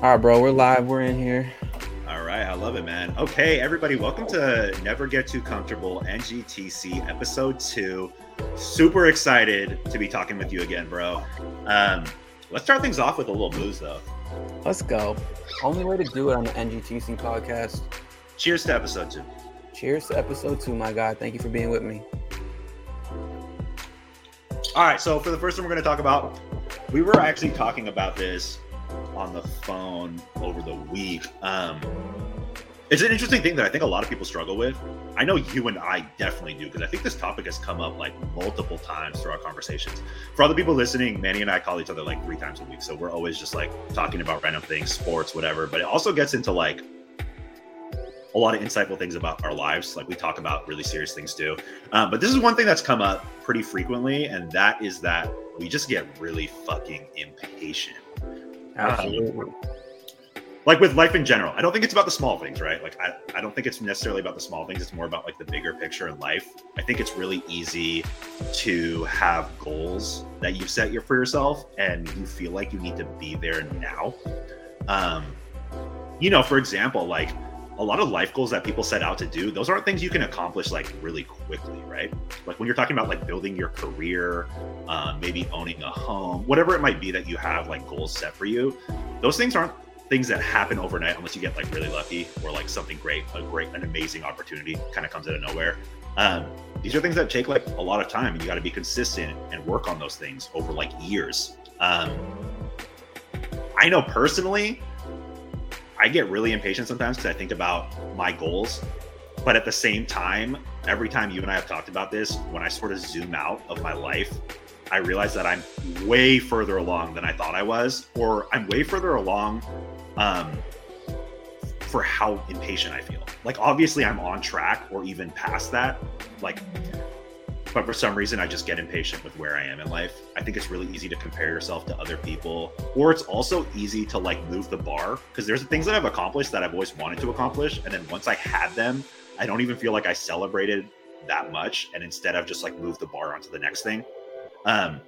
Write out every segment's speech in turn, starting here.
All right, bro, we're live. We're in here. All right, I love it, man. Okay, everybody, welcome to Never Get Too Comfortable NGTC episode two. Super excited to be talking with you again, bro. Um, let's start things off with a little booze, though. Let's go. Only way to do it on the NGTC podcast. Cheers to episode two. Cheers to episode two, my guy. Thank you for being with me. All right, so for the first one we're going to talk about, we were actually talking about this on the phone over the week. Um, it's an interesting thing that I think a lot of people struggle with. I know you and I definitely do because I think this topic has come up like multiple times through our conversations. For other people listening, Manny and I call each other like three times a week, so we're always just like talking about random things, sports, whatever. But it also gets into like a lot of insightful things about our lives. Like we talk about really serious things too. Um, but this is one thing that's come up pretty frequently, and that is that we just get really fucking impatient. Absolutely. Like with life in general, I don't think it's about the small things, right? Like I, I don't think it's necessarily about the small things. It's more about like the bigger picture in life. I think it's really easy to have goals that you've set for yourself and you feel like you need to be there now. Um, you know, for example, like a lot of life goals that people set out to do, those aren't things you can accomplish like really quickly, right? Like when you're talking about like building your career, um, maybe owning a home, whatever it might be that you have like goals set for you, those things aren't things that happen overnight unless you get like really lucky or like something great, a great, an amazing opportunity kind of comes out of nowhere. Um, these are things that take like a lot of time and you got to be consistent and work on those things over like years. Um, I know personally, I get really impatient sometimes because I think about my goals. But at the same time, every time you and I have talked about this, when I sort of zoom out of my life, I realize that I'm way further along than I thought I was, or I'm way further along um, for how impatient I feel. Like, obviously, I'm on track or even past that. Like, but for some reason, I just get impatient with where I am in life. I think it's really easy to compare yourself to other people, or it's also easy to like move the bar because there's things that I've accomplished that I've always wanted to accomplish. And then once I had them, I don't even feel like I celebrated that much. And instead, I've just like moved the bar onto the next thing. Um,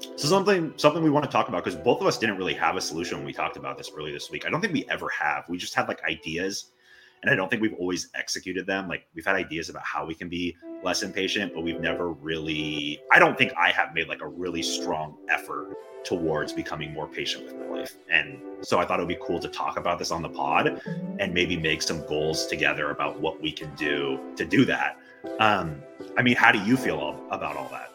so something something we want to talk about because both of us didn't really have a solution when we talked about this earlier this week. I don't think we ever have. We just had like ideas and I don't think we've always executed them. Like we've had ideas about how we can be less impatient, but we've never really I don't think I have made like a really strong effort towards becoming more patient with my life. And so I thought it would be cool to talk about this on the pod and maybe make some goals together about what we can do to do that. Um, I mean, how do you feel about all that?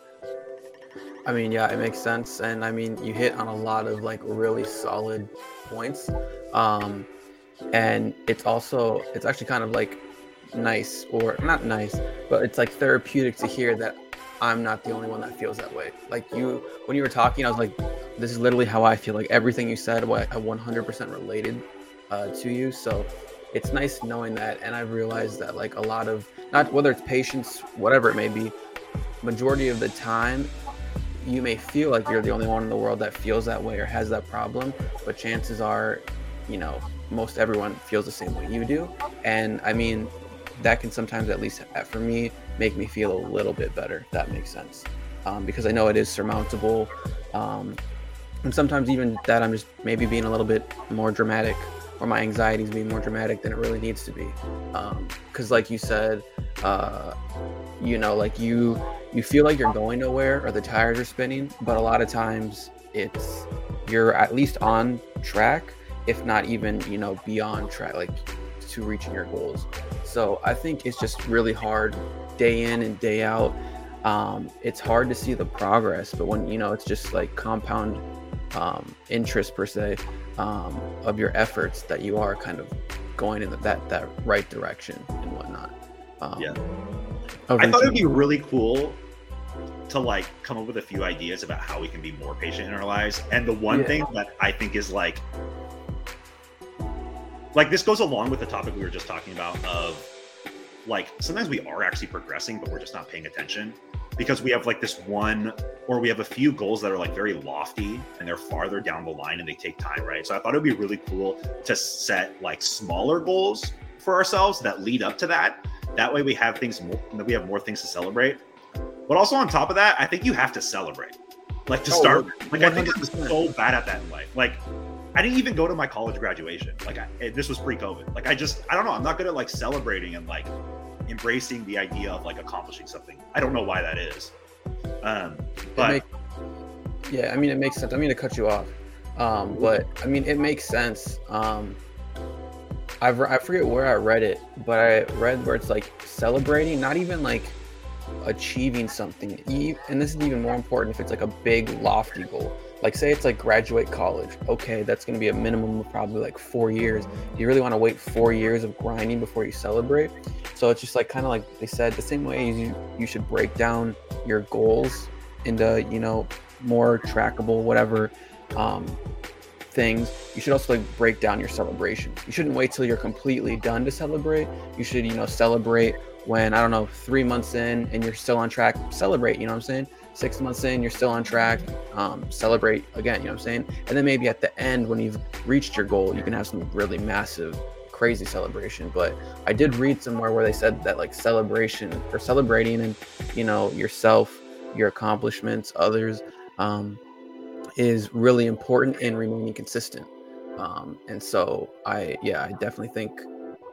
I mean, yeah, it makes sense, and I mean, you hit on a lot of like really solid points, um, and it's also it's actually kind of like nice or not nice, but it's like therapeutic to hear that I'm not the only one that feels that way. Like you, when you were talking, I was like, this is literally how I feel. Like everything you said, I 100% related uh, to you. So it's nice knowing that, and I've realized that like a lot of not whether it's patience, whatever it may be, majority of the time you may feel like you're the only one in the world that feels that way or has that problem, but chances are, you know, most everyone feels the same way you do. And I mean, that can sometimes, at least for me, make me feel a little bit better. If that makes sense, um, because I know it is surmountable. Um, and sometimes even that I'm just maybe being a little bit more dramatic, or my anxiety is being more dramatic than it really needs to be. Because, um, like you said, uh, you know, like you you feel like you're going nowhere or the tires are spinning, but a lot of times it's you're at least on track, if not even, you know, beyond track, like to reaching your goals. So I think it's just really hard day in and day out. Um, it's hard to see the progress, but when you know it's just like compound um, interest per se um, of your efforts that you are kind of going in the, that that right direction and whatnot. Um, yeah. I thought it'd be really cool to like come up with a few ideas about how we can be more patient in our lives. And the one yeah. thing that I think is like like this goes along with the topic we were just talking about of like sometimes we are actually progressing but we're just not paying attention because we have like this one or we have a few goals that are like very lofty and they're farther down the line and they take time right so i thought it would be really cool to set like smaller goals for ourselves that lead up to that that way we have things more, we have more things to celebrate but also on top of that, I think you have to celebrate. Like to oh, start, like 100%. I think I'm so bad at that in life. Like I didn't even go to my college graduation. Like I, this was pre-COVID. Like I just I don't know. I'm not good at like celebrating and like embracing the idea of like accomplishing something. I don't know why that is. Um, but make, yeah, I mean it makes sense. I mean to cut you off, um, but I mean it makes sense. Um, I've, I forget where I read it, but I read where it's like celebrating, not even like achieving something. And this is even more important if it's like a big, lofty goal. Like, say it's like graduate college. Okay, that's going to be a minimum of probably like four years. Do you really want to wait four years of grinding before you celebrate? So it's just like kind of like they said, the same way you you should break down your goals into you know more trackable whatever um, things, you should also like break down your celebration. You shouldn't wait till you're completely done to celebrate. You should, you know, celebrate when I don't know, three months in and you're still on track, celebrate, you know what I'm saying? Six months in, you're still on track, um, celebrate again, you know what I'm saying? And then maybe at the end, when you've reached your goal, you can have some really massive, crazy celebration. But I did read somewhere where they said that like celebration or celebrating and, you know, yourself, your accomplishments, others, um, is really important in remaining consistent. Um, and so I, yeah, I definitely think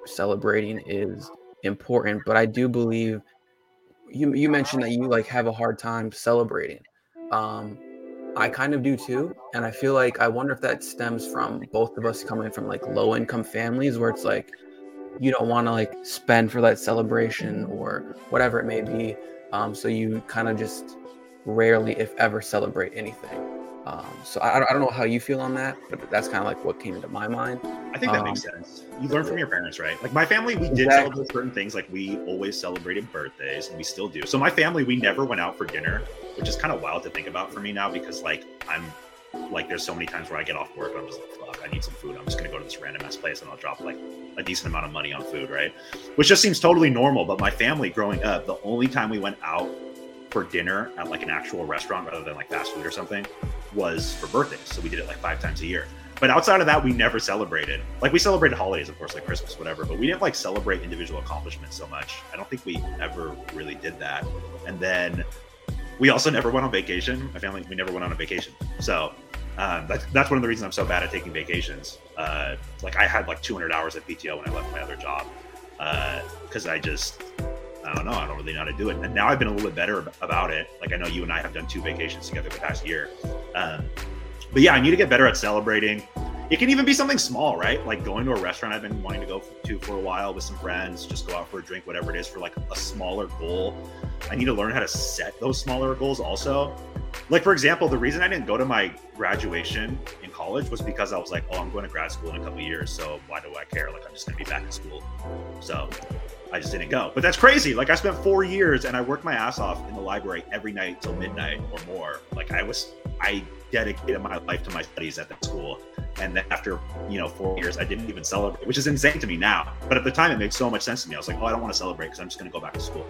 celebrating is important, but I do believe you, you mentioned that you like have a hard time celebrating. Um, I kind of do too. And I feel like I wonder if that stems from both of us coming from like low income families where it's like, you don't want to like spend for that celebration or whatever it may be. Um, so you kind of just rarely, if ever, celebrate anything. Um, so I, I don't know how you feel on that, but that's kind of like what came into my mind. I think that um, makes sense. You learn from your parents, right? Like my family, we did exactly. celebrate certain things. Like we always celebrated birthdays, and we still do. So my family, we never went out for dinner, which is kind of wild to think about for me now because like I'm like there's so many times where I get off work and I'm just like, fuck, I need some food. I'm just gonna go to this random ass place and I'll drop like a decent amount of money on food, right? Which just seems totally normal. But my family growing up, the only time we went out for dinner at like an actual restaurant rather than like fast food or something was for birthdays. So we did it like five times a year. But outside of that, we never celebrated. Like we celebrated holidays, of course, like Christmas, whatever. But we didn't like celebrate individual accomplishments so much. I don't think we ever really did that. And then we also never went on vacation. My family, we never went on a vacation. So um, that's, that's one of the reasons I'm so bad at taking vacations. Uh, like I had like 200 hours at PTO when I left my other job because uh, I just I don't know. I don't really know how to do it. And now I've been a little bit better about it. Like I know you and I have done two vacations together the past year. Um, but yeah, I need to get better at celebrating. It can even be something small, right? Like going to a restaurant I've been wanting to go to for a while with some friends, just go out for a drink, whatever it is, for like a smaller goal. I need to learn how to set those smaller goals also. Like, for example, the reason I didn't go to my graduation in college was because I was like, oh, I'm going to grad school in a couple years. So why do I care? Like, I'm just going to be back in school. So I just didn't go. But that's crazy. Like I spent four years and I worked my ass off in the library every night till midnight or more. Like I was, I dedicated my life to my studies at that school. And then after, you know, four years, I didn't even celebrate, which is insane to me now. But at the time, it made so much sense to me. I was like, oh, I don't want to celebrate because I'm just going to go back to school.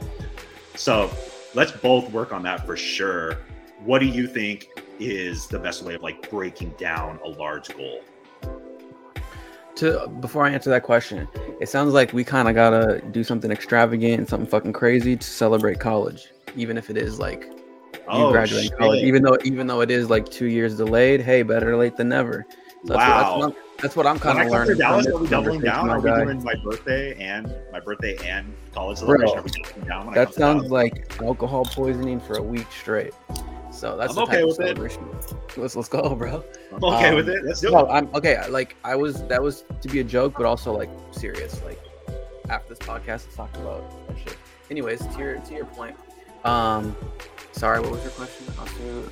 So let's both work on that for sure. What do you think is the best way of like breaking down a large goal? To before I answer that question, it sounds like we kind of gotta do something extravagant and something fucking crazy to celebrate college, even if it is like you oh, graduating shit. college. Even though even though it is like two years delayed, hey, better late than never. So wow. That's what, that's what I'm kind of learning. Dallas, are we doubling down? Are we doing my birthday and my birthday and college celebration? That sounds like alcohol poisoning for a week straight. So that's I'm okay with it. Let's let's go, bro. I'm okay um, with it. Let's do no, it. I'm okay. Like I was, that was to be a joke, but also like serious. Like after this podcast, let's talk about that shit. Anyways, to your to your point. Um, sorry, what was your question?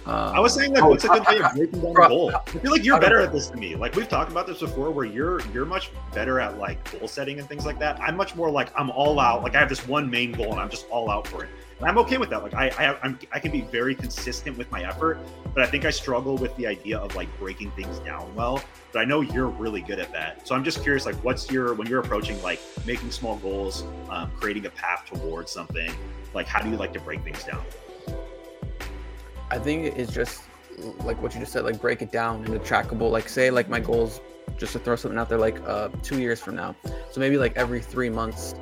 Uh, I was saying like, oh, what's a good way of breaking down a goal? I feel like you're better at this than me. Like we've talked about this before, where you're you're much better at like goal setting and things like that. I'm much more like I'm all out. Like I have this one main goal and I'm just all out for it. And I'm okay with that. Like I, I, I'm, I can be very consistent with my effort, but I think I struggle with the idea of like breaking things down well. But I know you're really good at that. So I'm just curious, like, what's your when you're approaching like making small goals, um, creating a path towards something? Like, how do you like to break things down? I think it's just like what you just said, like break it down into trackable. Like, say, like my goals, just to throw something out there, like uh, two years from now. So maybe like every three months,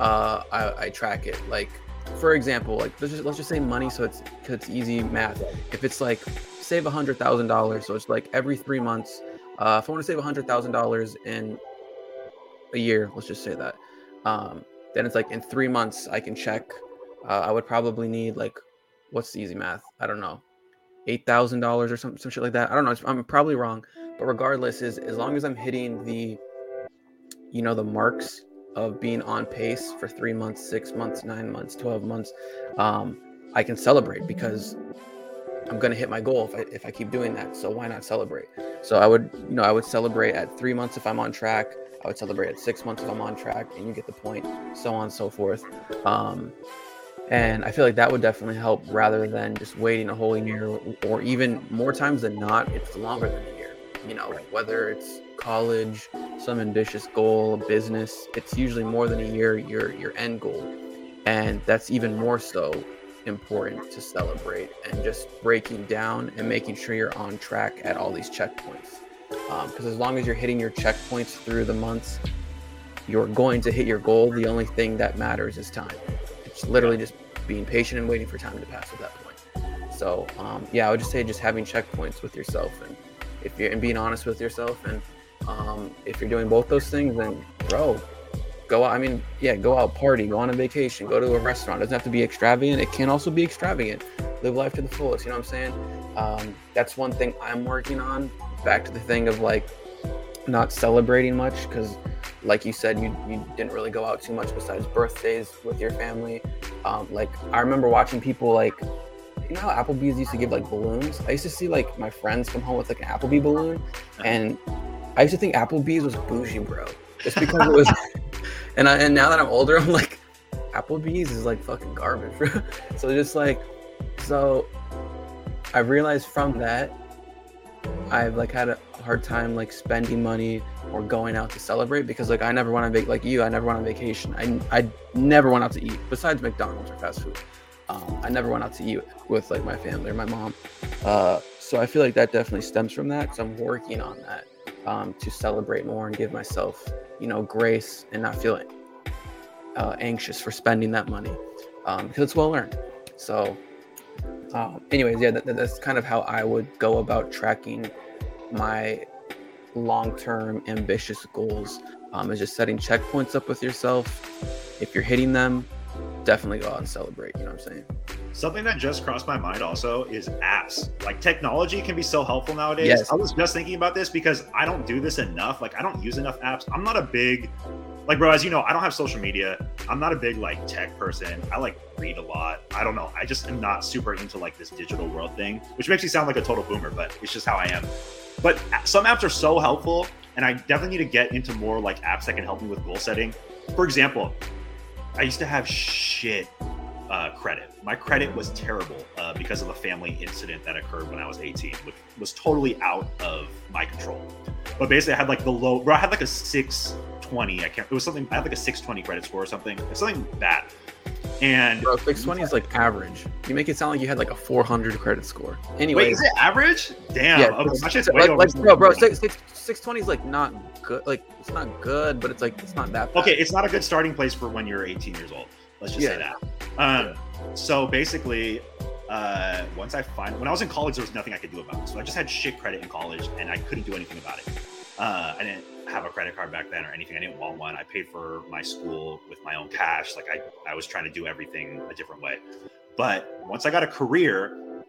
uh, I, I track it. Like for example, like let's just let's just say money, so it's it's easy math. If it's like save a hundred thousand dollars, so it's like every three months, Uh, if I want to save a hundred thousand dollars in a year, let's just say that, um, then it's like in three months I can check. Uh, I would probably need like, what's the easy math? I don't know, eight thousand dollars or some some shit like that. I don't know. I'm probably wrong, but regardless, is as long as I'm hitting the, you know, the marks of being on pace for three months, six months, nine months, twelve months, um, I can celebrate because I'm gonna hit my goal if I if I keep doing that. So why not celebrate? So I would, you know, I would celebrate at three months if I'm on track. I would celebrate at six months if I'm on track, and you get the point, so on and so forth. Um, and I feel like that would definitely help rather than just waiting a whole year, or even more times than not, it's longer than a year. You know, whether it's college, some ambitious goal, a business, it's usually more than a year. Your your end goal, and that's even more so important to celebrate and just breaking down and making sure you're on track at all these checkpoints. Because um, as long as you're hitting your checkpoints through the months, you're going to hit your goal. The only thing that matters is time. It's literally just being patient and waiting for time to pass at that point. So um, yeah, I would just say just having checkpoints with yourself and if you're and being honest with yourself and um, if you're doing both those things, then bro, go out. I mean, yeah, go out, party, go on a vacation, go to a restaurant. It doesn't have to be extravagant. It can also be extravagant. Live life to the fullest. You know what I'm saying? Um, that's one thing I'm working on. Back to the thing of like not celebrating much because, like you said, you you didn't really go out too much besides birthdays with your family. Um, like I remember watching people like. You know how Applebee's used to give like balloons? I used to see like my friends come home with like an Applebee balloon, uh-huh. and I used to think Applebee's was bougie, bro. Just because it was and I, and now that I'm older, I'm like, Applebee's is like fucking garbage. bro. so just like, so I realized from that, I've like had a hard time like spending money or going out to celebrate because like I never went on vac like you, I never went on vacation. I I never went out to eat besides McDonald's or fast food. Um, I never went out to eat with like my family or my mom. Uh, so I feel like that definitely stems from that. So I'm working on that um, to celebrate more and give myself you know, grace and not feel uh, anxious for spending that money um, because it's well earned. So, um, anyways, yeah, that, that's kind of how I would go about tracking my long-term ambitious goals. Um, is just setting checkpoints up with yourself. If you're hitting them, definitely go out and celebrate. You know what I'm saying? Something that just crossed my mind also is apps. Like technology can be so helpful nowadays. Yes. I was just thinking about this because I don't do this enough. Like I don't use enough apps. I'm not a big like bro, as you know, I don't have social media. I'm not a big like tech person. I like read a lot. I don't know. I just am not super into like this digital world thing, which makes me sound like a total boomer, but it's just how I am. But some apps are so helpful, and I definitely need to get into more like apps that can help me with goal setting. For example, I used to have shit uh, credit. My credit was terrible uh, because of a family incident that occurred when I was 18, which was totally out of my control. But basically, I had like the low, bro, I had like a 620. I can't, it was something, I had like a 620 credit score or something, something bad. And bro, 620 is like average. You make it sound like you had like a 400 credit score. Anyway, wait, is it average? Damn. Yeah, okay, like, like, bro, bro, 6, 6, 620 is like not good. Like it's not good, but it's like it's not that. Bad. Okay, it's not a good starting place for when you're 18 years old. Let's just yeah. say that. Um, so basically, uh, once I find when I was in college, there was nothing I could do about it. So I just had shit credit in college, and I couldn't do anything about it. Uh, I didn't have a credit card back then or anything. I didn't want one. I paid for my school with my own cash. Like I, I was trying to do everything a different way. But once I got a career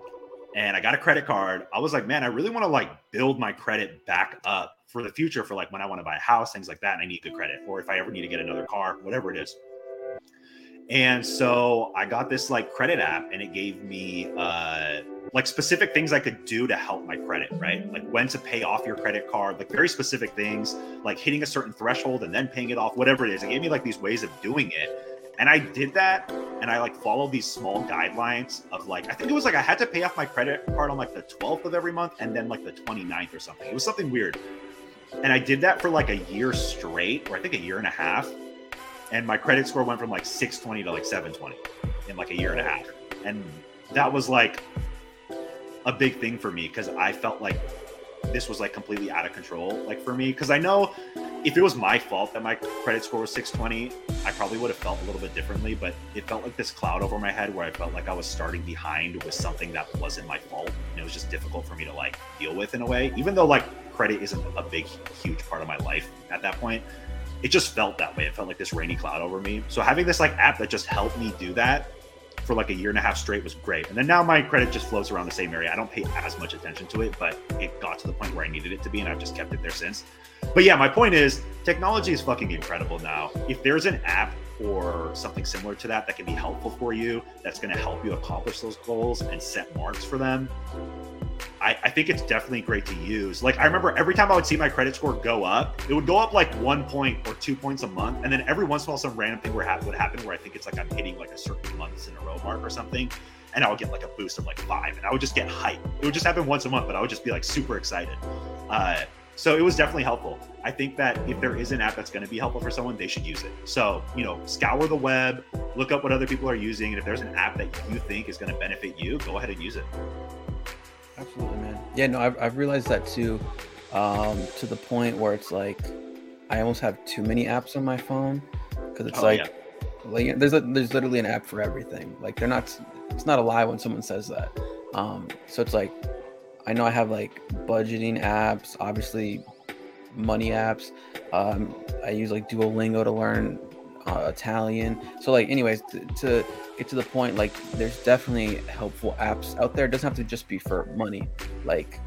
and I got a credit card, I was like, man, I really want to like build my credit back up for the future for like when I want to buy a house, things like that. And I need good credit, or if I ever need to get another car, whatever it is. And so I got this like credit app and it gave me uh, like specific things I could do to help my credit, right? Like when to pay off your credit card, like very specific things, like hitting a certain threshold and then paying it off, whatever it is. It gave me like these ways of doing it. And I did that and I like followed these small guidelines of like, I think it was like I had to pay off my credit card on like the 12th of every month and then like the 29th or something. It was something weird. And I did that for like a year straight, or I think a year and a half and my credit score went from like 620 to like 720 in like a year and a half and that was like a big thing for me because i felt like this was like completely out of control like for me because i know if it was my fault that my credit score was 620 i probably would have felt a little bit differently but it felt like this cloud over my head where i felt like i was starting behind with something that wasn't my fault and it was just difficult for me to like deal with in a way. Even though like credit isn't a big, huge part of my life at that point, it just felt that way. It felt like this rainy cloud over me. So having this like app that just helped me do that for like a year and a half straight was great. And then now my credit just floats around the same area. I don't pay as much attention to it, but it got to the point where I needed it to be, and I've just kept it there since. But yeah, my point is technology is fucking incredible now. If there's an app or something similar to that that can be helpful for you, that's going to help you accomplish those goals and set marks for them, I, I, think it's definitely great to use. Like I remember every time I would see my credit score go up, it would go up like one point or two points a month, and then every once in a while some random thing would happen, would happen where I think it's like I'm hitting like a certain months in a row mark or something, and I would get like a boost of like five, and I would just get hype. It would just happen once a month, but I would just be like super excited. Uh, so it was definitely helpful. I think that if there is an app that's going to be helpful for someone, they should use it. So, you know, scour the web, look up what other people are using. And if there's an app that you think is going to benefit you, go ahead and use it. Absolutely, man. Yeah, no, I've, I've realized that too, um, to the point where it's like I almost have too many apps on my phone because it's oh, like, yeah. like there's a, there's literally an app for everything. Like they're not, it's not a lie when someone says that. Um, so it's like, I know I have like budgeting apps, obviously money apps. Um, I use like Duolingo to learn uh, Italian. So like, anyways, to, to get to the point, like, there's definitely helpful apps out there. It doesn't have to just be for money. Like,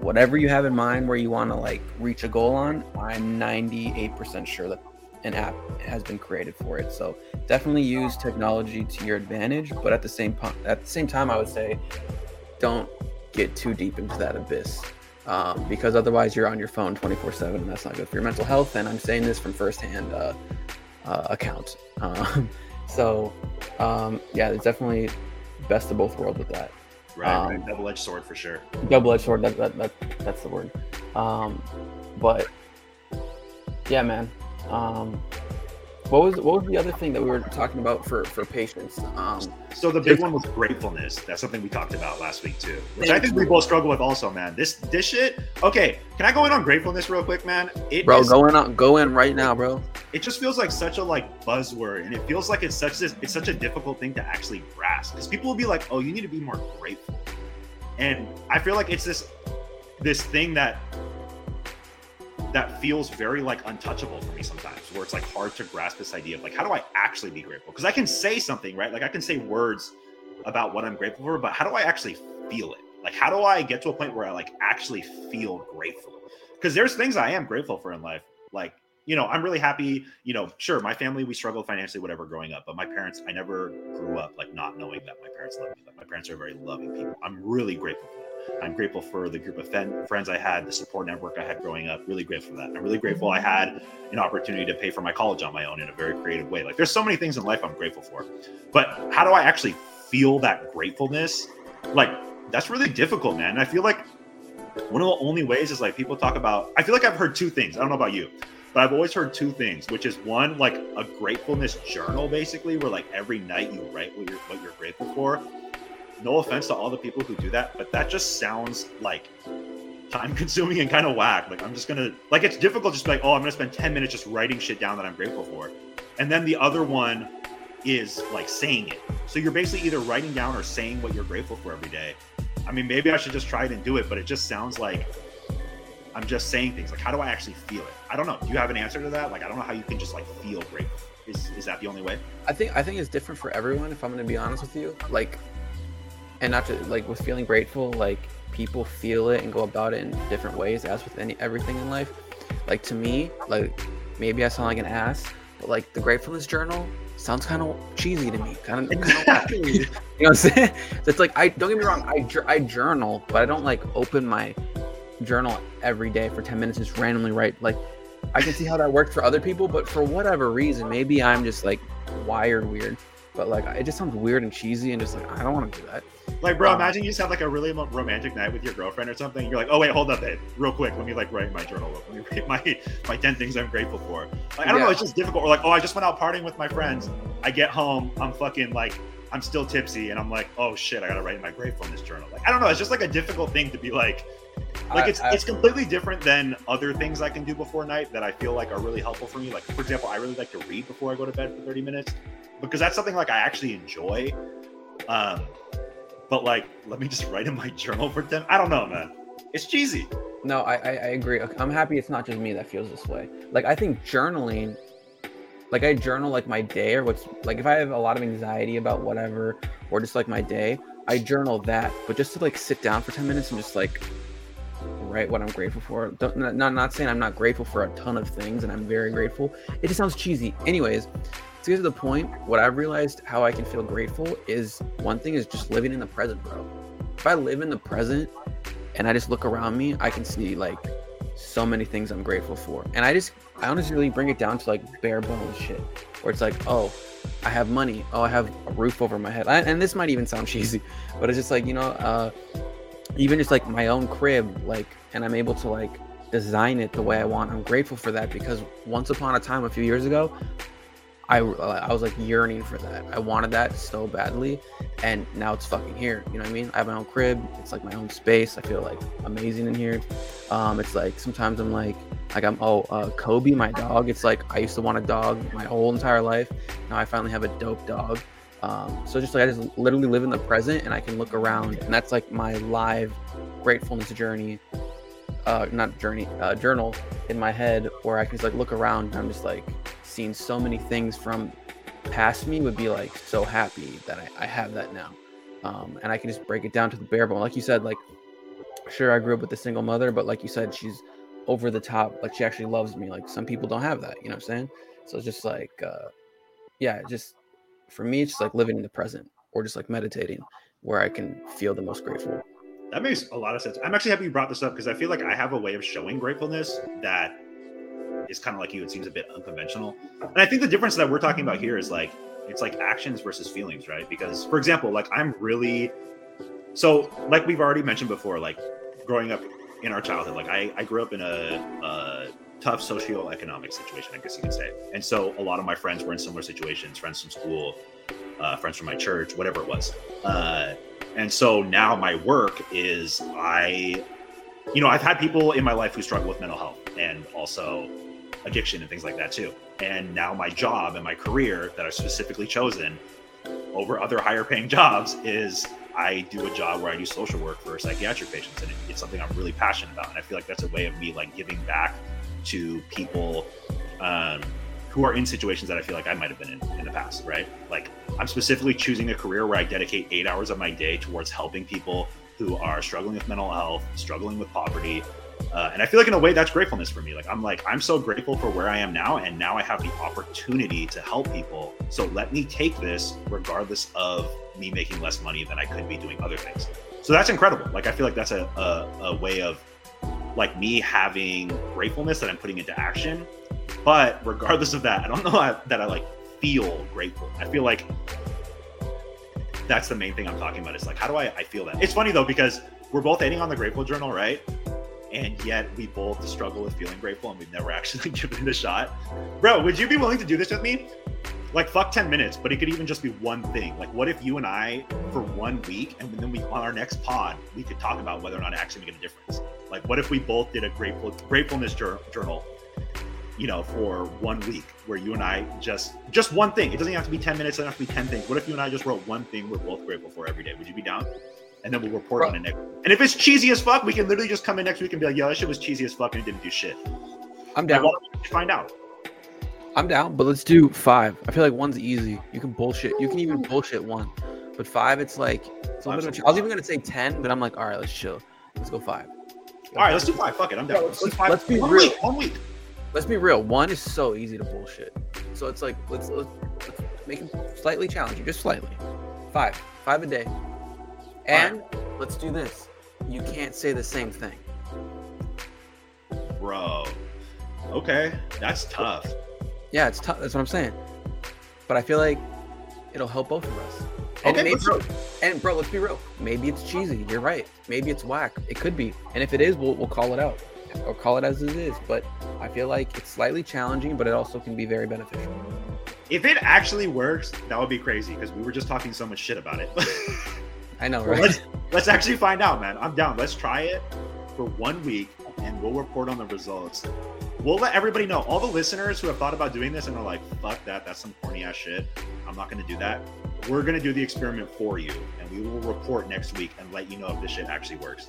whatever you have in mind where you want to like reach a goal on, I'm 98% sure that an app has been created for it. So definitely use technology to your advantage, but at the same at the same time, I would say don't get too deep into that abyss. Um, because otherwise you're on your phone 24 7 and that's not good for your mental health and i'm saying this from firsthand uh, uh, account um, so um, yeah, it's definitely best of both worlds with that. Right, um, right. double-edged sword for sure. Double-edged sword. That, that, that that's the word. Um, but yeah, man. Um, what was what was the other thing that we were talking about for for patience? Um, so the big one was gratefulness. That's something we talked about last week too, which I think we both struggle with also, man. This this shit. Okay, can I go in on gratefulness real quick, man? It bro, is, go in on go in right now, bro. It just feels like such a like buzzword, and it feels like it's such this it's such a difficult thing to actually grasp because people will be like, oh, you need to be more grateful, and I feel like it's this this thing that that feels very like untouchable for me sometimes where it's like hard to grasp this idea of like how do i actually be grateful? Because i can say something right? Like i can say words about what i'm grateful for but how do i actually feel it? Like how do i get to a point where i like actually feel grateful? Because there's things i am grateful for in life like you know i'm really happy you know sure my family we struggled financially whatever growing up but my parents i never grew up like not knowing that my parents love me like my parents are very loving people i'm really grateful for I'm grateful for the group of friends I had, the support network I had growing up. Really grateful for that. I'm really grateful I had an opportunity to pay for my college on my own in a very creative way. Like there's so many things in life I'm grateful for. But how do I actually feel that gratefulness? Like that's really difficult, man. I feel like one of the only ways is like people talk about I feel like I've heard two things. I don't know about you, but I've always heard two things, which is one like a gratefulness journal basically where like every night you write what you're what you're grateful for no offense to all the people who do that, but that just sounds like time consuming and kind of whack. Like I'm just gonna like it's difficult just like, oh, I'm gonna spend 10 minutes just writing shit down that I'm grateful for. And then the other one is like saying it. So you're basically either writing down or saying what you're grateful for every day. I mean, maybe I should just try it and do it, but it just sounds like I'm just saying things. Like, how do I actually feel it? I don't know. Do you have an answer to that? Like, I don't know how you can just like feel grateful. Is is that the only way? I think I think it's different for everyone. If I'm going to be honest with you, like and not to like with feeling grateful like people feel it and go about it in different ways as with any everything in life like to me like maybe i sound like an ass but like the gratefulness journal sounds kind of cheesy to me kind of you know what i'm saying it's like i don't get me wrong I, I journal but i don't like open my journal every day for 10 minutes just randomly write like i can see how that worked for other people but for whatever reason maybe i'm just like wired weird but like it just sounds weird and cheesy and just like i don't want to do that like, bro, um, imagine you just have like a really romantic night with your girlfriend or something. You're like, oh wait, hold up, babe, real quick. Let me like write my journal. Let me write my my ten things I'm grateful for. Like, I don't yeah. know, it's just difficult. Or like, oh, I just went out partying with my friends. I get home, I'm fucking like, I'm still tipsy, and I'm like, oh shit, I gotta write in my gratefulness journal. Like, I don't know, it's just like a difficult thing to be like. Like I, it's I, it's completely different than other things I can do before night that I feel like are really helpful for me. Like for example, I really like to read before I go to bed for 30 minutes because that's something like I actually enjoy. Um, but like, let me just write in my journal for 10. I don't know, man. It's cheesy. No, I, I, I agree. I'm happy it's not just me that feels this way. Like I think journaling, like I journal like my day or what's like if I have a lot of anxiety about whatever or just like my day, I journal that. But just to like sit down for 10 minutes and just like write what I'm grateful for. Don't, not not saying I'm not grateful for a ton of things, and I'm very grateful. It just sounds cheesy. Anyways, to get to the point, what I've realized how I can feel grateful is one thing is just living in the present, bro. If I live in the present and I just look around me, I can see like so many things I'm grateful for. And I just I honestly really bring it down to like bare bones shit. Where it's like, oh, I have money. Oh, I have a roof over my head. I, and this might even sound cheesy, but it's just like, you know, uh even just like my own crib, like and I'm able to like design it the way I want. I'm grateful for that because once upon a time a few years ago, I, I was like yearning for that. I wanted that so badly, and now it's fucking here. You know what I mean? I have my own crib. It's like my own space. I feel like amazing in here. Um, it's like sometimes I'm like, like I'm oh uh, Kobe, my dog. It's like I used to want a dog my whole entire life. Now I finally have a dope dog. Um, so just like I just literally live in the present, and I can look around, and that's like my live gratefulness journey. Uh, not journey, uh, journal in my head where I can just like look around and I'm just like seeing so many things from past me would be like so happy that I, I have that now. Um, and I can just break it down to the bare bone. Like you said, like sure I grew up with a single mother, but like you said, she's over the top. Like she actually loves me. Like some people don't have that, you know what I'm saying? So it's just like uh yeah, just for me it's just like living in the present or just like meditating where I can feel the most grateful. That makes a lot of sense. I'm actually happy you brought this up because I feel like I have a way of showing gratefulness that is kind of like you. It seems a bit unconventional. And I think the difference that we're talking about here is like it's like actions versus feelings, right? Because for example, like I'm really so like we've already mentioned before, like growing up in our childhood, like I, I grew up in a, tough socioeconomic situation, I guess you could say. And so a lot of my friends were in similar situations, friends from school, uh, friends from my church, whatever it was. Uh, and so now my work is I, you know, I've had people in my life who struggle with mental health and also addiction and things like that too. And now my job and my career that I've specifically chosen over other higher paying jobs is I do a job where I do social work for psychiatric patients, and it's something I'm really passionate about. And I feel like that's a way of me like giving back to people um, who are in situations that I feel like I might have been in in the past. Right? Like I'm specifically choosing a career where I dedicate eight hours of my day towards helping people who are struggling with mental health, struggling with poverty, uh, and I feel like in a way that's gratefulness for me. Like I'm like I'm so grateful for where I am now, and now I have the opportunity to help people. So let me take this, regardless of me making less money than I could be doing other things. So that's incredible. Like I feel like that's a a, a way of like me having gratefulness that I'm putting into action. But regardless of that, I don't know that I like feel grateful. I feel like that's the main thing I'm talking about. It's like how do I I feel that? It's funny though because we're both ending on the grateful journal, right? and yet we both struggle with feeling grateful and we've never actually given it a shot. Bro, would you be willing to do this with me? Like fuck 10 minutes, but it could even just be one thing. Like what if you and I for one week and then we on our next pod, we could talk about whether or not it actually make a difference. Like what if we both did a grateful gratefulness journal you know, for one week where you and I just just one thing. It doesn't have to be 10 minutes, it doesn't have to be 10 things. What if you and I just wrote one thing we're both grateful for every day? Would you be down? and then we'll report Bro. on it next. And if it's cheesy as fuck, we can literally just come in next week and be like, "Yo, that shit was cheesy as fuck and it didn't do shit." I'm down. Find out. I'm down, but let's do five. I feel like one's easy. You can bullshit. You can even bullshit one, but five, it's like it's a little bit. I was even gonna say ten, but I'm like, all right, let's chill. Let's go five. All right, let's do five. Fuck it, I'm down. let's, let's, let's, be one real. Week, one week. Let's be real. One is so easy to bullshit. So it's like let's let's, let's make it slightly challenging, just slightly. Five, five a day, and. Right let's do this. You can't say the same thing. Bro. Okay. That's tough. Yeah, it's tough. That's what I'm saying. But I feel like it'll help both of us. And okay, maybe, bro, and bro, let's be real. Maybe it's cheesy. You're right. Maybe it's whack. It could be. And if it is, we'll, we'll call it out or call it as it is. But I feel like it's slightly challenging, but it also can be very beneficial. If it actually works, that would be crazy because we were just talking so much shit about it. I know, right? let's, let's actually find out, man. I'm down. Let's try it for one week and we'll report on the results. We'll let everybody know. All the listeners who have thought about doing this and are like, fuck that, that's some corny ass shit. I'm not gonna do that. we're gonna do the experiment for you, and we will report next week and let you know if this shit actually works.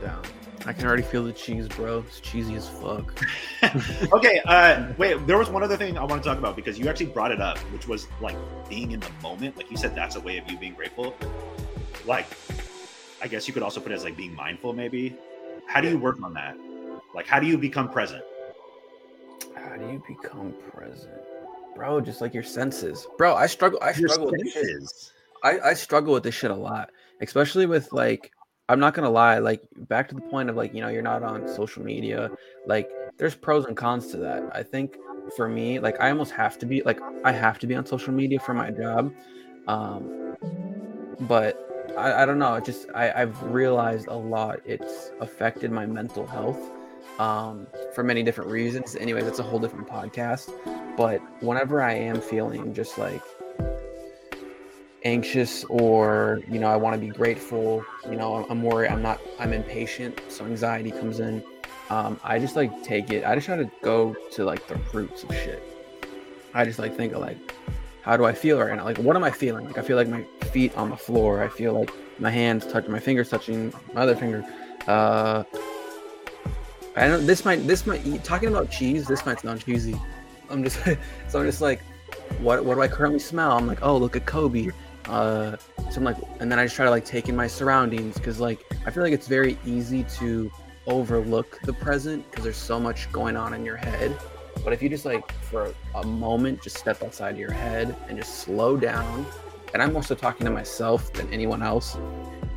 Down. I can already feel the cheese, bro. It's cheesy as fuck. okay, uh, wait. There was one other thing I want to talk about because you actually brought it up, which was like being in the moment. Like you said, that's a way of you being grateful. Like, I guess you could also put it as like being mindful, maybe. How do you work on that? Like, how do you become present? How do you become present, bro? Just like your senses, bro. I struggle. I Your struggle with this I, I struggle with this shit a lot, especially with like I'm not gonna lie, like back to the point of like you know you're not on social media. Like there's pros and cons to that. I think for me, like I almost have to be like I have to be on social media for my job, um, but I, I don't know. It just I, I've realized a lot. It's affected my mental health um, for many different reasons. Anyway, that's a whole different podcast. But whenever I am feeling just like anxious or you know i want to be grateful you know I'm, I'm worried i'm not i'm impatient so anxiety comes in um, i just like take it i just try to go to like the roots of shit i just like think of like how do i feel right now like what am i feeling like i feel like my feet on the floor i feel like my hands touch my fingers touching my other finger uh i don't this might this might talking about cheese this might sound cheesy. I'm just so i'm just like what what do i currently smell? I'm like oh look at kobe. Uh so i'm like and then i just try to like take in my surroundings because like i feel like it's very easy to overlook the present because there's so much going on in your head. But if you just like for a moment just step outside your head and just slow down and i'm also talking to myself than anyone else.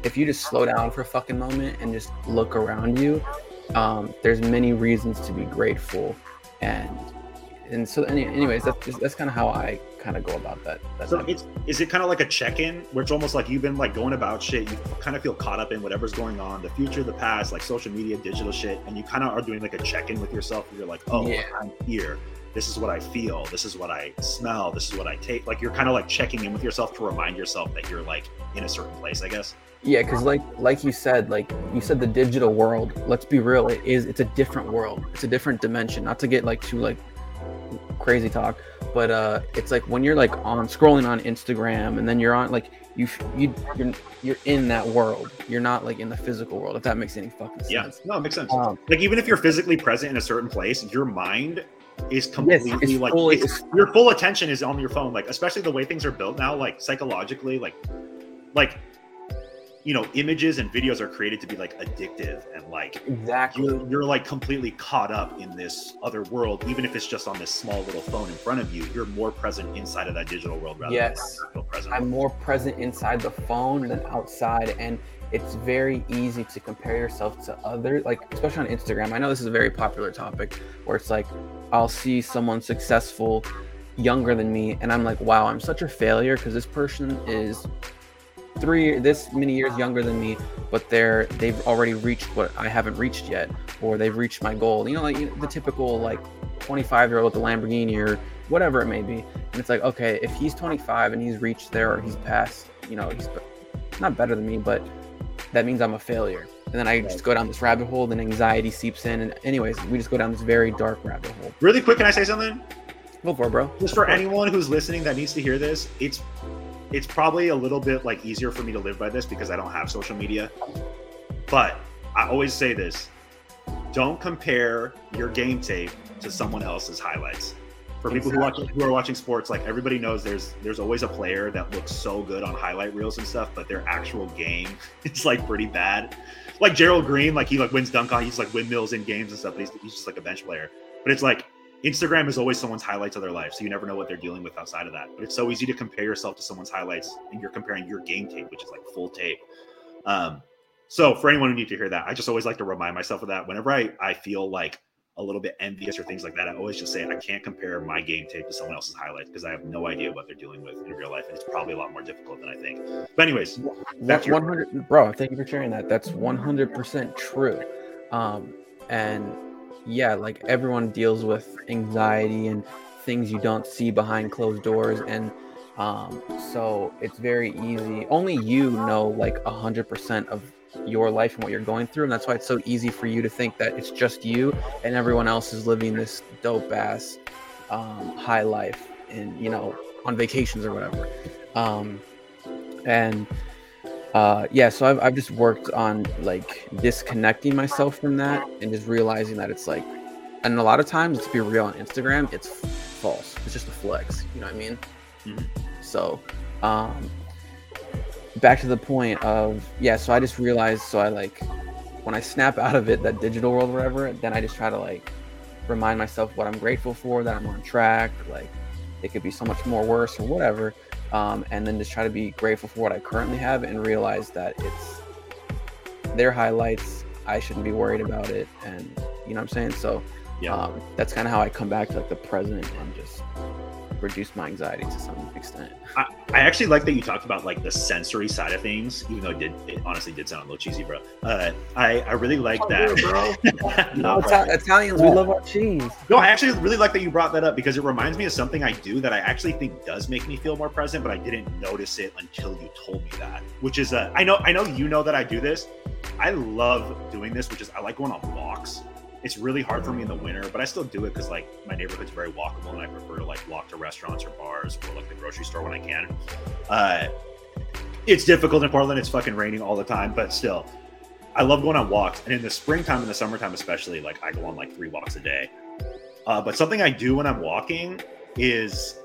If you just slow down for a fucking moment and just look around you um, there's many reasons to be grateful and and so any, anyways that's just that's kind of how i kind of go about that, that So it's is it kind of like a check-in where it's almost like you've been like going about shit, you kind of feel caught up in whatever's going on, the future, the past, like social media, digital shit, and you kind of are doing like a check-in with yourself. Where you're like, oh, Yeah. I'm here. This is what I feel. This is what I smell. This is what I take. Like you're kind of like checking in with yourself to remind yourself that you're like in a certain place. I guess. Yeah, because like like you said, like you said, the digital world. Let's be real. It is. It's a different world. It's a different dimension. Not to get like too like crazy talk, but uh, it's like when you're like on scrolling on Instagram, and then you're on like you you you're you're in that world. You're not like in the physical world. If that makes any fucking sense. Yeah. No, it makes sense. Um, like even if you're physically present in a certain place, your mind is yes, completely it's like fully. It's, your full attention is on your phone like especially the way things are built now like psychologically like like you know images and videos are created to be like addictive and like exactly. you're, you're like completely caught up in this other world even if it's just on this small little phone in front of you you're more present inside of that digital world rather Yes. than feel present I'm more present inside the phone than outside, and it's very easy to compare yourself to others. Like especially on Instagram, I know this is a very popular topic where it's like I'll see someone successful, younger than me, and I'm like, wow, I'm such a failure because this person is three this many years younger than me but they're they've already reached what i haven't reached yet or they've reached my goal. You know like you know, the typical like 25 year old with a lamborghini or whatever it may be. And it's like okay if he's 25 and he's reached there or he's past you know he's not better than me but that means i'm a failure. And then i just go down this rabbit hole then anxiety seeps in. And anyways we just go down this very dark rabbit hole. Really quick can i say something? Go for it bro. Just for anyone who's listening that needs to hear this it's it's probably a little bit like easier for me to live by this because i don't have social media. But i always say this don't compare your game tape to someone else's highlights. For people who watch who are watching sports like everybody knows there's there's always a player that looks so good on highlight reels and stuff but their actual game is like pretty bad. Like gerald green like he like wins dunk on he's like windmills in games and stuff but he's, he's just like a bench player. But it's like Instagram is always someone's highlights of their life, so you never know what they're dealing with outside of that. But it's so easy to compare yourself to someone's highlights, and you're comparing your game tape, which is like full tape. Um, so for anyone who needs to hear that, I just always like to remind myself of that. Whenever I I feel like a little bit envious or things like that, I always just say I can't compare my game tape to someone else's highlights because I have no idea what they're dealing with in real life, and it's probably a lot more difficult than I think. But anyways, to your- 100 bro thank you for sharing that that's 100% true um and yeah like everyone deals with anxiety and things you don't see behind closed doors and um so it's very easy only you know like 100% of your life and what you're going through and that's why it's so easy for you to think that it's just you and everyone else is living this dope ass um high life and you know on vacations or whatever. Um, and uh, yeah, so I've, I've just worked on like disconnecting myself from that and just realizing that it's like, and a lot of times, let's be real on Instagram, it's false. It's just a flex. You know what I mean? Mm-hmm. So, um, back to the point of yeah. So I just realized. So I like when I snap out of it, that digital world, or whatever. Then I just try to like remind myself what I'm grateful for, that I'm on track. Like it could be so much more worse or whatever um, and then just try to be grateful for what I currently have and realize that it's their highlights. I shouldn't be worried about it, and you know what I'm saying. So yeah, um, that's kind of how I come back to like the present and just reduce my anxiety to some extent. I, I, actually like that you talked about like the sensory side of things, even though it did it honestly did sound a little cheesy, bro. Uh, I I really like oh, that, bro. no, Ita- Italians, we love our cheese. No, I actually really like that you brought that up because it reminds me of something I do that I actually think does make me feel more present, but I didn't notice it until you told me that. Which is, uh, I know I know you know that I do this. I love doing this, which is I like going on walks it's really hard for me in the winter, but I still do it because like my neighborhood's very walkable, and I prefer to like walk to restaurants or bars or like the grocery store when I can. Uh, it's difficult in Portland. It's fucking raining all the time, but still, I love going on walks. And in the springtime, and the summertime especially, like I go on like three walks a day. Uh, but something I do when I'm walking is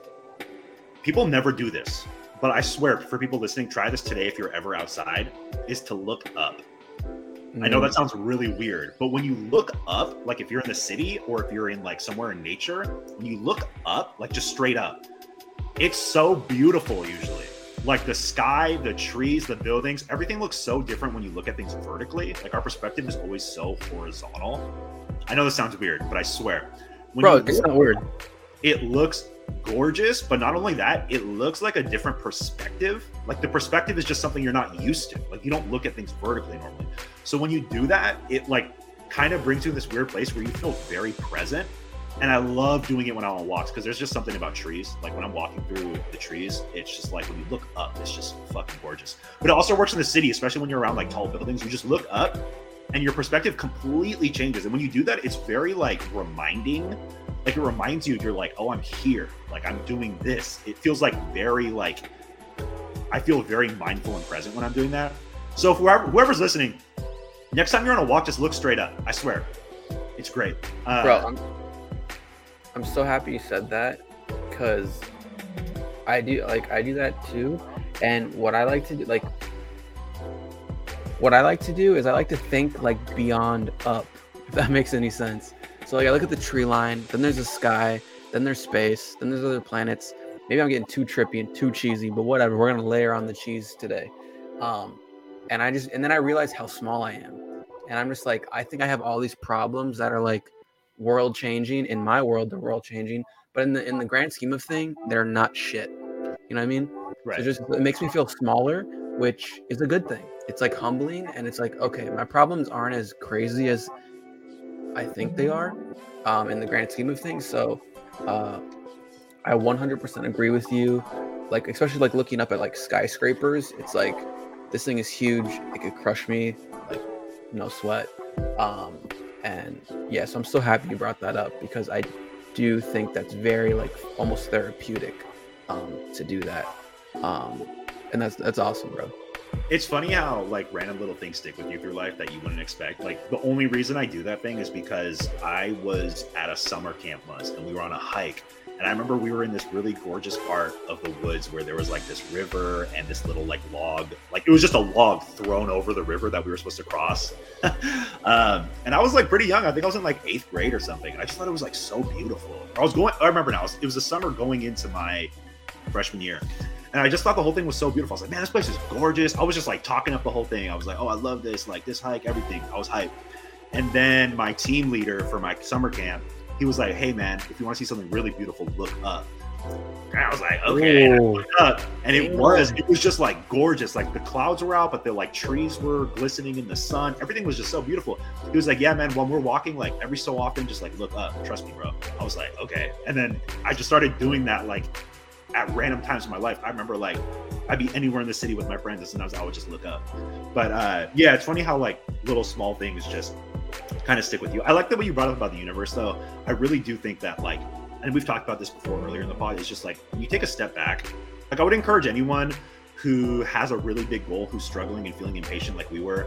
people never do this, but I swear for people listening, try this today if you're ever outside, is to look up Mm. I know that mm. sounds really weird, but when you look up, like if you're in the city or if you're in like somewhere in nature, when you look up, like just straight up, it's so beautiful usually. Like the sky, the trees, the buildings, everything looks so different when you look at things vertically. Like our perspective is always so horizontal. I know this sounds weird, but I swear. When Bro, it's not weird. It looks gorgeous, but not only that, it looks like a different perspective. Like the perspective is just something you're not used to. Like you don't look at things vertically normally. So when you do that, it like kind of brings you in this weird place where you feel very present. And I love doing it when I'm on walks because there's just something about trees. Like when I'm walking through the trees, it's just like when you look up, it's just fucking gorgeous. But it also works in the city, especially when you're around like tall buildings. You just look up and your perspective completely changes. And when you do that, it's very like reminding. Like it reminds you, you're like, oh, I'm here. Like I'm doing this. It feels like very like I feel very mindful and present when I'm doing that. So whoever, whoever's listening, Next time you're on a walk, just look straight up. I swear, it's great. Uh, Bro, I'm, I'm so happy you said that because I do like I do that too. And what I like to do, like, what I like to do is I like to think like beyond up. If that makes any sense. So like I look at the tree line, then there's the sky, then there's space, then there's other planets. Maybe I'm getting too trippy and too cheesy, but whatever. We're gonna layer on the cheese today. Um, and I just and then I realized how small I am, and I'm just like I think I have all these problems that are like world changing in my world, they're world changing, but in the in the grand scheme of thing, they're not shit. You know what I mean? Right. So just it makes me feel smaller, which is a good thing. It's like humbling, and it's like okay, my problems aren't as crazy as I think they are, um, in the grand scheme of things. So, uh, I 100% agree with you. Like especially like looking up at like skyscrapers, it's like this thing is huge. It could crush me, like no sweat. Um, and yeah, so I'm so happy you brought that up because I do think that's very like almost therapeutic um, to do that. Um, and that's that's awesome, bro. It's funny how like random little things stick with you through life that you wouldn't expect. Like the only reason I do that thing is because I was at a summer camp once and we were on a hike and I remember we were in this really gorgeous part of the woods where there was like this river and this little like log, like it was just a log thrown over the river that we were supposed to cross. um, and I was like pretty young. I think I was in like eighth grade or something. I just thought it was like so beautiful. I was going, I remember now, it was, it was the summer going into my freshman year. And I just thought the whole thing was so beautiful. I was like, man, this place is gorgeous. I was just like talking up the whole thing. I was like, oh, I love this, like this hike, everything. I was hyped. And then my team leader for my summer camp, he was like, "Hey man, if you want to see something really beautiful, look up." And I was like, "Okay," and, and it was it was just like gorgeous. Like the clouds were out, but the like trees were glistening in the sun. Everything was just so beautiful. He was like, "Yeah, man, when we're walking, like every so often, just like look up. Trust me, bro." I was like, "Okay," and then I just started doing that like at random times in my life. I remember like I'd be anywhere in the city with my friends, and sometimes I would just look up. But uh, yeah, it's funny how like little small things just kind of stick with you. I like the way you brought up about the universe, though. I really do think that like and we've talked about this before earlier in the pod, it's just like you take a step back. Like I would encourage anyone who has a really big goal, who's struggling and feeling impatient like we were,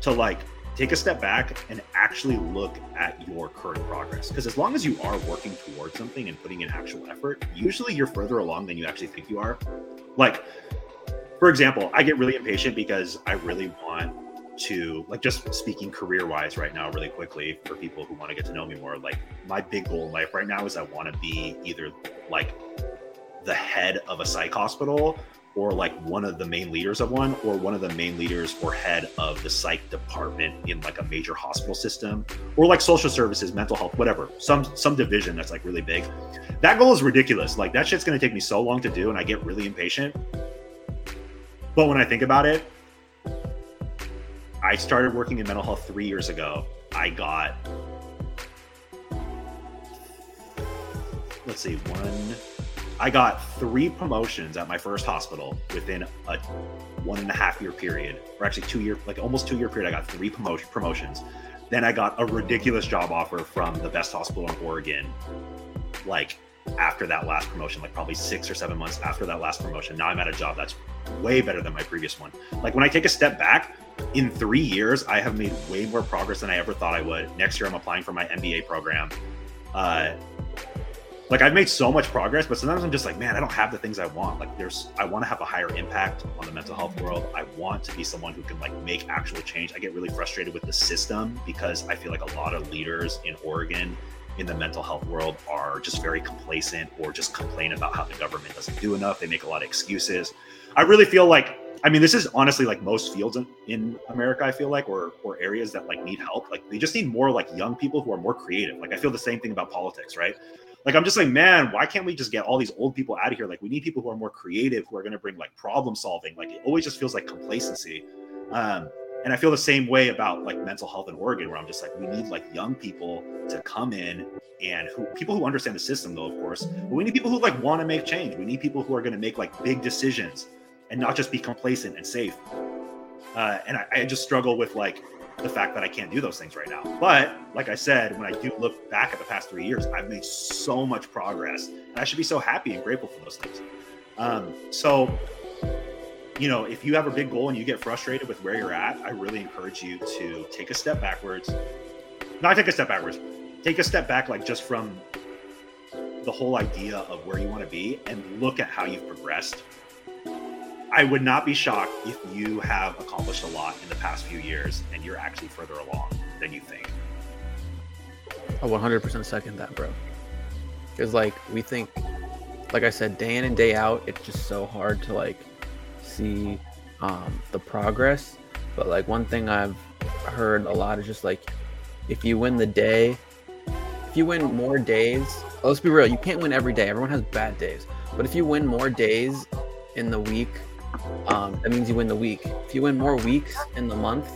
to like take a step back and actually look at your current progress. Because as long as you are working towards something and putting in actual effort, usually you're further along than you actually think you are. Like, for example, I get really impatient because I really want to, like, just speaking career wise right now, really quickly for people who want to get to know me more. Like, my big goal in life right now is I want to be either like the head of a psych hospital or like one of the main leaders of one or one of the main leaders or head of the psych department in like a major hospital system or like social services mental health whatever some some division that's like really big that goal is ridiculous like that shit's going to take me so long to do and i get really impatient but when i think about it i started working in mental health three years ago i got let's see one I got three promotions at my first hospital within a one and a half year period, or actually two year, like almost two year period. I got three promotion promotions. Then I got a ridiculous job offer from the best hospital in Oregon, like after that last promotion, like probably six or seven months after that last promotion. Now I'm at a job that's way better than my previous one. Like when I take a step back, in three years, I have made way more progress than I ever thought I would. Next year, I'm applying for my MBA program. Uh, like I've made so much progress, but sometimes I'm just like, man, I don't have the things I want. Like there's, I want to have a higher impact on the mental health world. I want to be someone who can like make actual change. I get really frustrated with the system because I feel like a lot of leaders in Oregon in the mental health world are just very complacent or just complain about how the government doesn't do enough. They make a lot of excuses. I really feel like I mean, this is honestly like most fields in, in, America, I feel like, or or areas that like need help. Like they just need more like young people who are more creative. Like I feel the same thing about politics, right? like i'm just like man why can't we just get all these old people out of here like we need people who are more creative who are going to bring like problem solving like it always just feels like complacency um and i feel the same way about like mental health in oregon where i'm just like we need like young people to come in and who people who understand the system though of course but we need people who like want to make change we need people who are going to make like big decisions and not just be complacent and safe uh, and I, I just struggle with like the fact that I can't do those things right now. But like I said, when I do look back at the past three years, I've made so much progress, and I should be so happy and grateful for those things. Um, so, you know, if you have a big goal and you get frustrated with where you're at, I really encourage you to take a step backwards. Not take a step backwards. Take a step back, like just from the whole idea of where you want to be, and look at how you've progressed I would not be shocked if you have accomplished a lot in the past few years and you're actually further along than you think. I 100% second that, bro. Because, like, we think, like I said, day in and day out, it's just so hard to, like, see um, the progress. But, like, one thing I've heard a lot is just, like, if you win the day, if you win more days, let's be real, you can't win every day. Everyone has bad days. But if you win more days in the week um, that means you win the week. If you win more weeks in the month,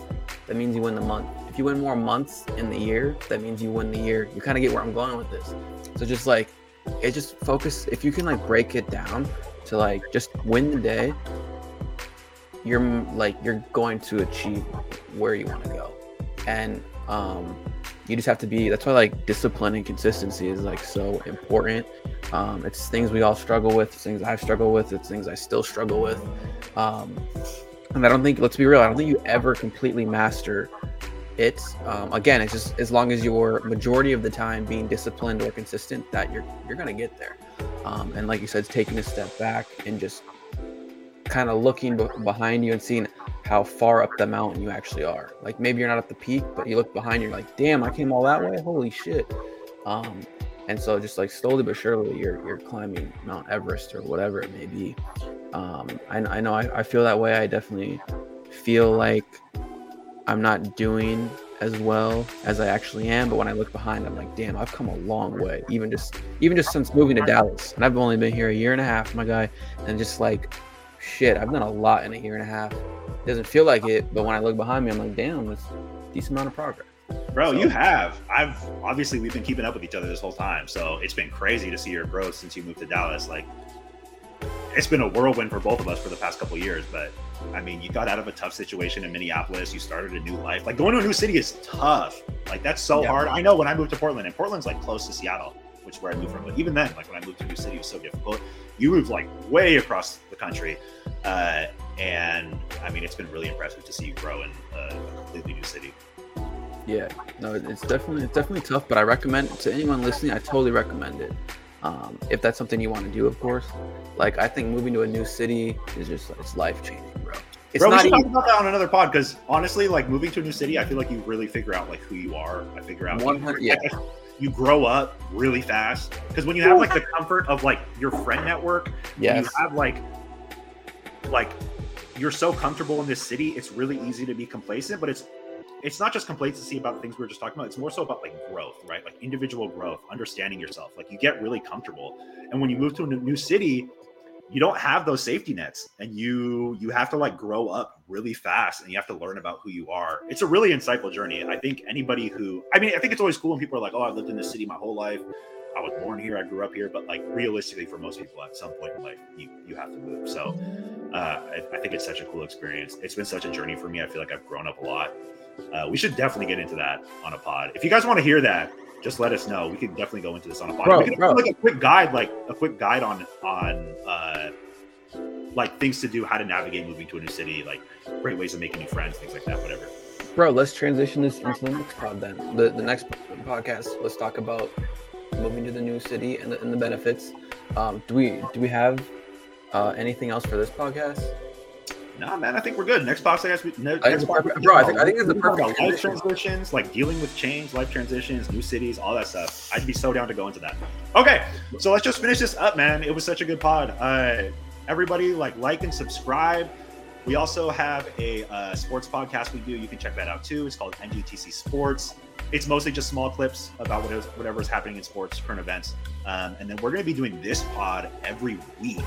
that means you win the month. If you win more months in the year, that means you win the year. You kind of get where I'm going with this. So just like it just focus if you can like break it down to like just win the day, you're like you're going to achieve where you want to go. And um you just have to be that's why like discipline and consistency is like so important. Um, it's things we all struggle with it's things i struggle with it's things i still struggle with. Um, and i don't think let's be real i don't think you ever completely master it. Um, again it's just as long as you're majority of the time being disciplined or consistent that you're you're gonna get there. Um, and like you said taking a step back and just kind of looking behind you and seeing how far up the mountain you actually are. Like maybe you're not at the peak, but you look behind you, you're like, damn, I came all that way. Holy shit. Um, and so just like slowly but surely you're you're climbing Mount Everest or whatever it may be. Um, I, I know I, I feel that way. I definitely feel like I'm not doing as well as I actually am. But when I look behind, I'm like, damn, I've come a long way. Even just even just since moving to Dallas, and I've only been here a year and a half, my guy, and just like shit, I've done a lot in a year and a half. It doesn't feel like it, but when I look behind me, I'm like, damn, it's a decent amount of progress. Bro, so, you have. I've obviously we've been keeping up with each other this whole time, so it's been crazy to see your growth since you moved to Dallas. Like, it's been a whirlwind for both of us for the past couple years. But I mean, you got out of a tough situation in Minneapolis. You started a new life. Like going to a new city is tough. Like that's so yeah. hard. I know when I moved to Portland, and Portland's like close to Seattle. Which is where I moved from. But even then, like when I moved to a new city, it was so difficult. You moved like way across the country, uh, and I mean, it's been really impressive to see you grow in a completely new city. Yeah, no, it's definitely it's definitely tough, but I recommend to anyone listening. I totally recommend it. Um, if that's something you want to do, of course. Like I think moving to a new city is just it's life changing, bro. It's Bro, we should talk even about that on another pod because honestly, like moving to a new city, I feel like you really figure out like who you are. I figure out one hundred. Yeah, you grow up really fast because when you have like the comfort of like your friend network, yes, you have like like you're so comfortable in this city, it's really easy to be complacent. But it's it's not just complacency about the things we were just talking about. It's more so about like growth, right? Like individual growth, understanding yourself. Like you get really comfortable, and when you move to a new city, you don't have those safety nets and you you have to like grow up really fast and you have to learn about who you are. It's a really insightful journey. I think anybody who i mean i think it's always cool when people are like oh i've lived in this city my whole life. I was born here. I grew up here. But like realistically for most people at some point in life you you have to move. So uh, I, I think it's such a cool experience. It's been such a journey for me. I feel like i've grown up a lot. Uh, we should definitely get into that on a pod. If you guys want to hear that just let us know. We can definitely go into this on a podcast. Bro, we bro. like a quick guide, like a quick guide on on uh like things to do, how to navigate moving to a new city, like great ways of making new friends, things like that, whatever. bro. Let's transition this into the next pod then. The the next podcast. Let's talk about moving to the new city and the, and the benefits. Um, do we do we have uh, anything else for this podcast? Nah, man, I think we're good. Next podcast, we, no, I think next it's perfect- bro, I think- I think it's the perfect about life transition. transitions, like dealing with change, life transitions, new cities, all that stuff. I'd be so down to go into that. Okay, so let's just finish this up, man. It was such a good pod. Uh, everybody, like, like and subscribe. We also have a uh, sports podcast we do. You can check that out too. It's called NGTC Sports. It's mostly just small clips about what is, whatever is happening in sports, current events. Um, and then we're going to be doing this pod every week.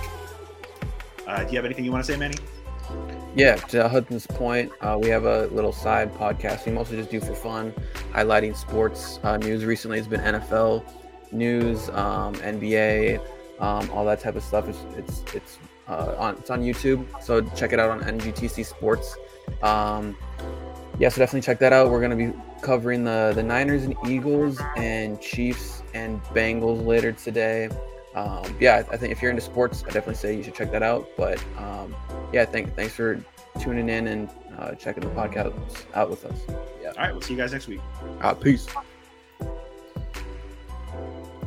Uh, do you have anything you want to say, Manny? Yeah, to Hudson's point, uh, we have a little side podcast we mostly just do for fun, highlighting sports uh, news. Recently, it's been NFL news, um, NBA, um, all that type of stuff. It's it's it's uh, on it's on YouTube, so check it out on NGTC Sports. Um, yeah, so definitely check that out. We're gonna be covering the the Niners and Eagles and Chiefs and Bengals later today. Um, yeah, I think if you're into sports, I definitely say you should check that out. But um, yeah, thank, thanks for tuning in and uh, checking the podcast out with us. Yeah. All right, we'll see you guys next week. Uh, peace.